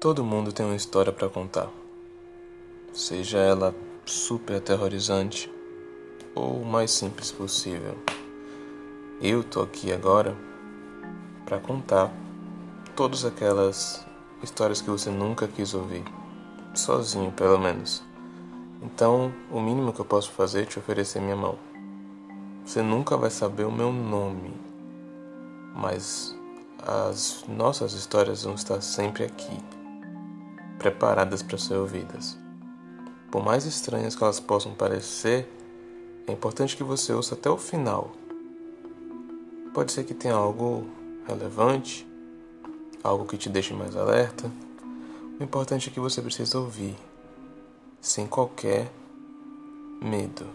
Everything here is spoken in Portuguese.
Todo mundo tem uma história para contar, seja ela super aterrorizante ou o mais simples possível. Eu tô aqui agora para contar todas aquelas histórias que você nunca quis ouvir, sozinho pelo menos. Então, o mínimo que eu posso fazer é te oferecer minha mão. Você nunca vai saber o meu nome, mas as nossas histórias vão estar sempre aqui preparadas para ser ouvidas. Por mais estranhas que elas possam parecer, é importante que você ouça até o final. Pode ser que tenha algo relevante, algo que te deixe mais alerta. O importante é que você precisa ouvir, sem qualquer medo.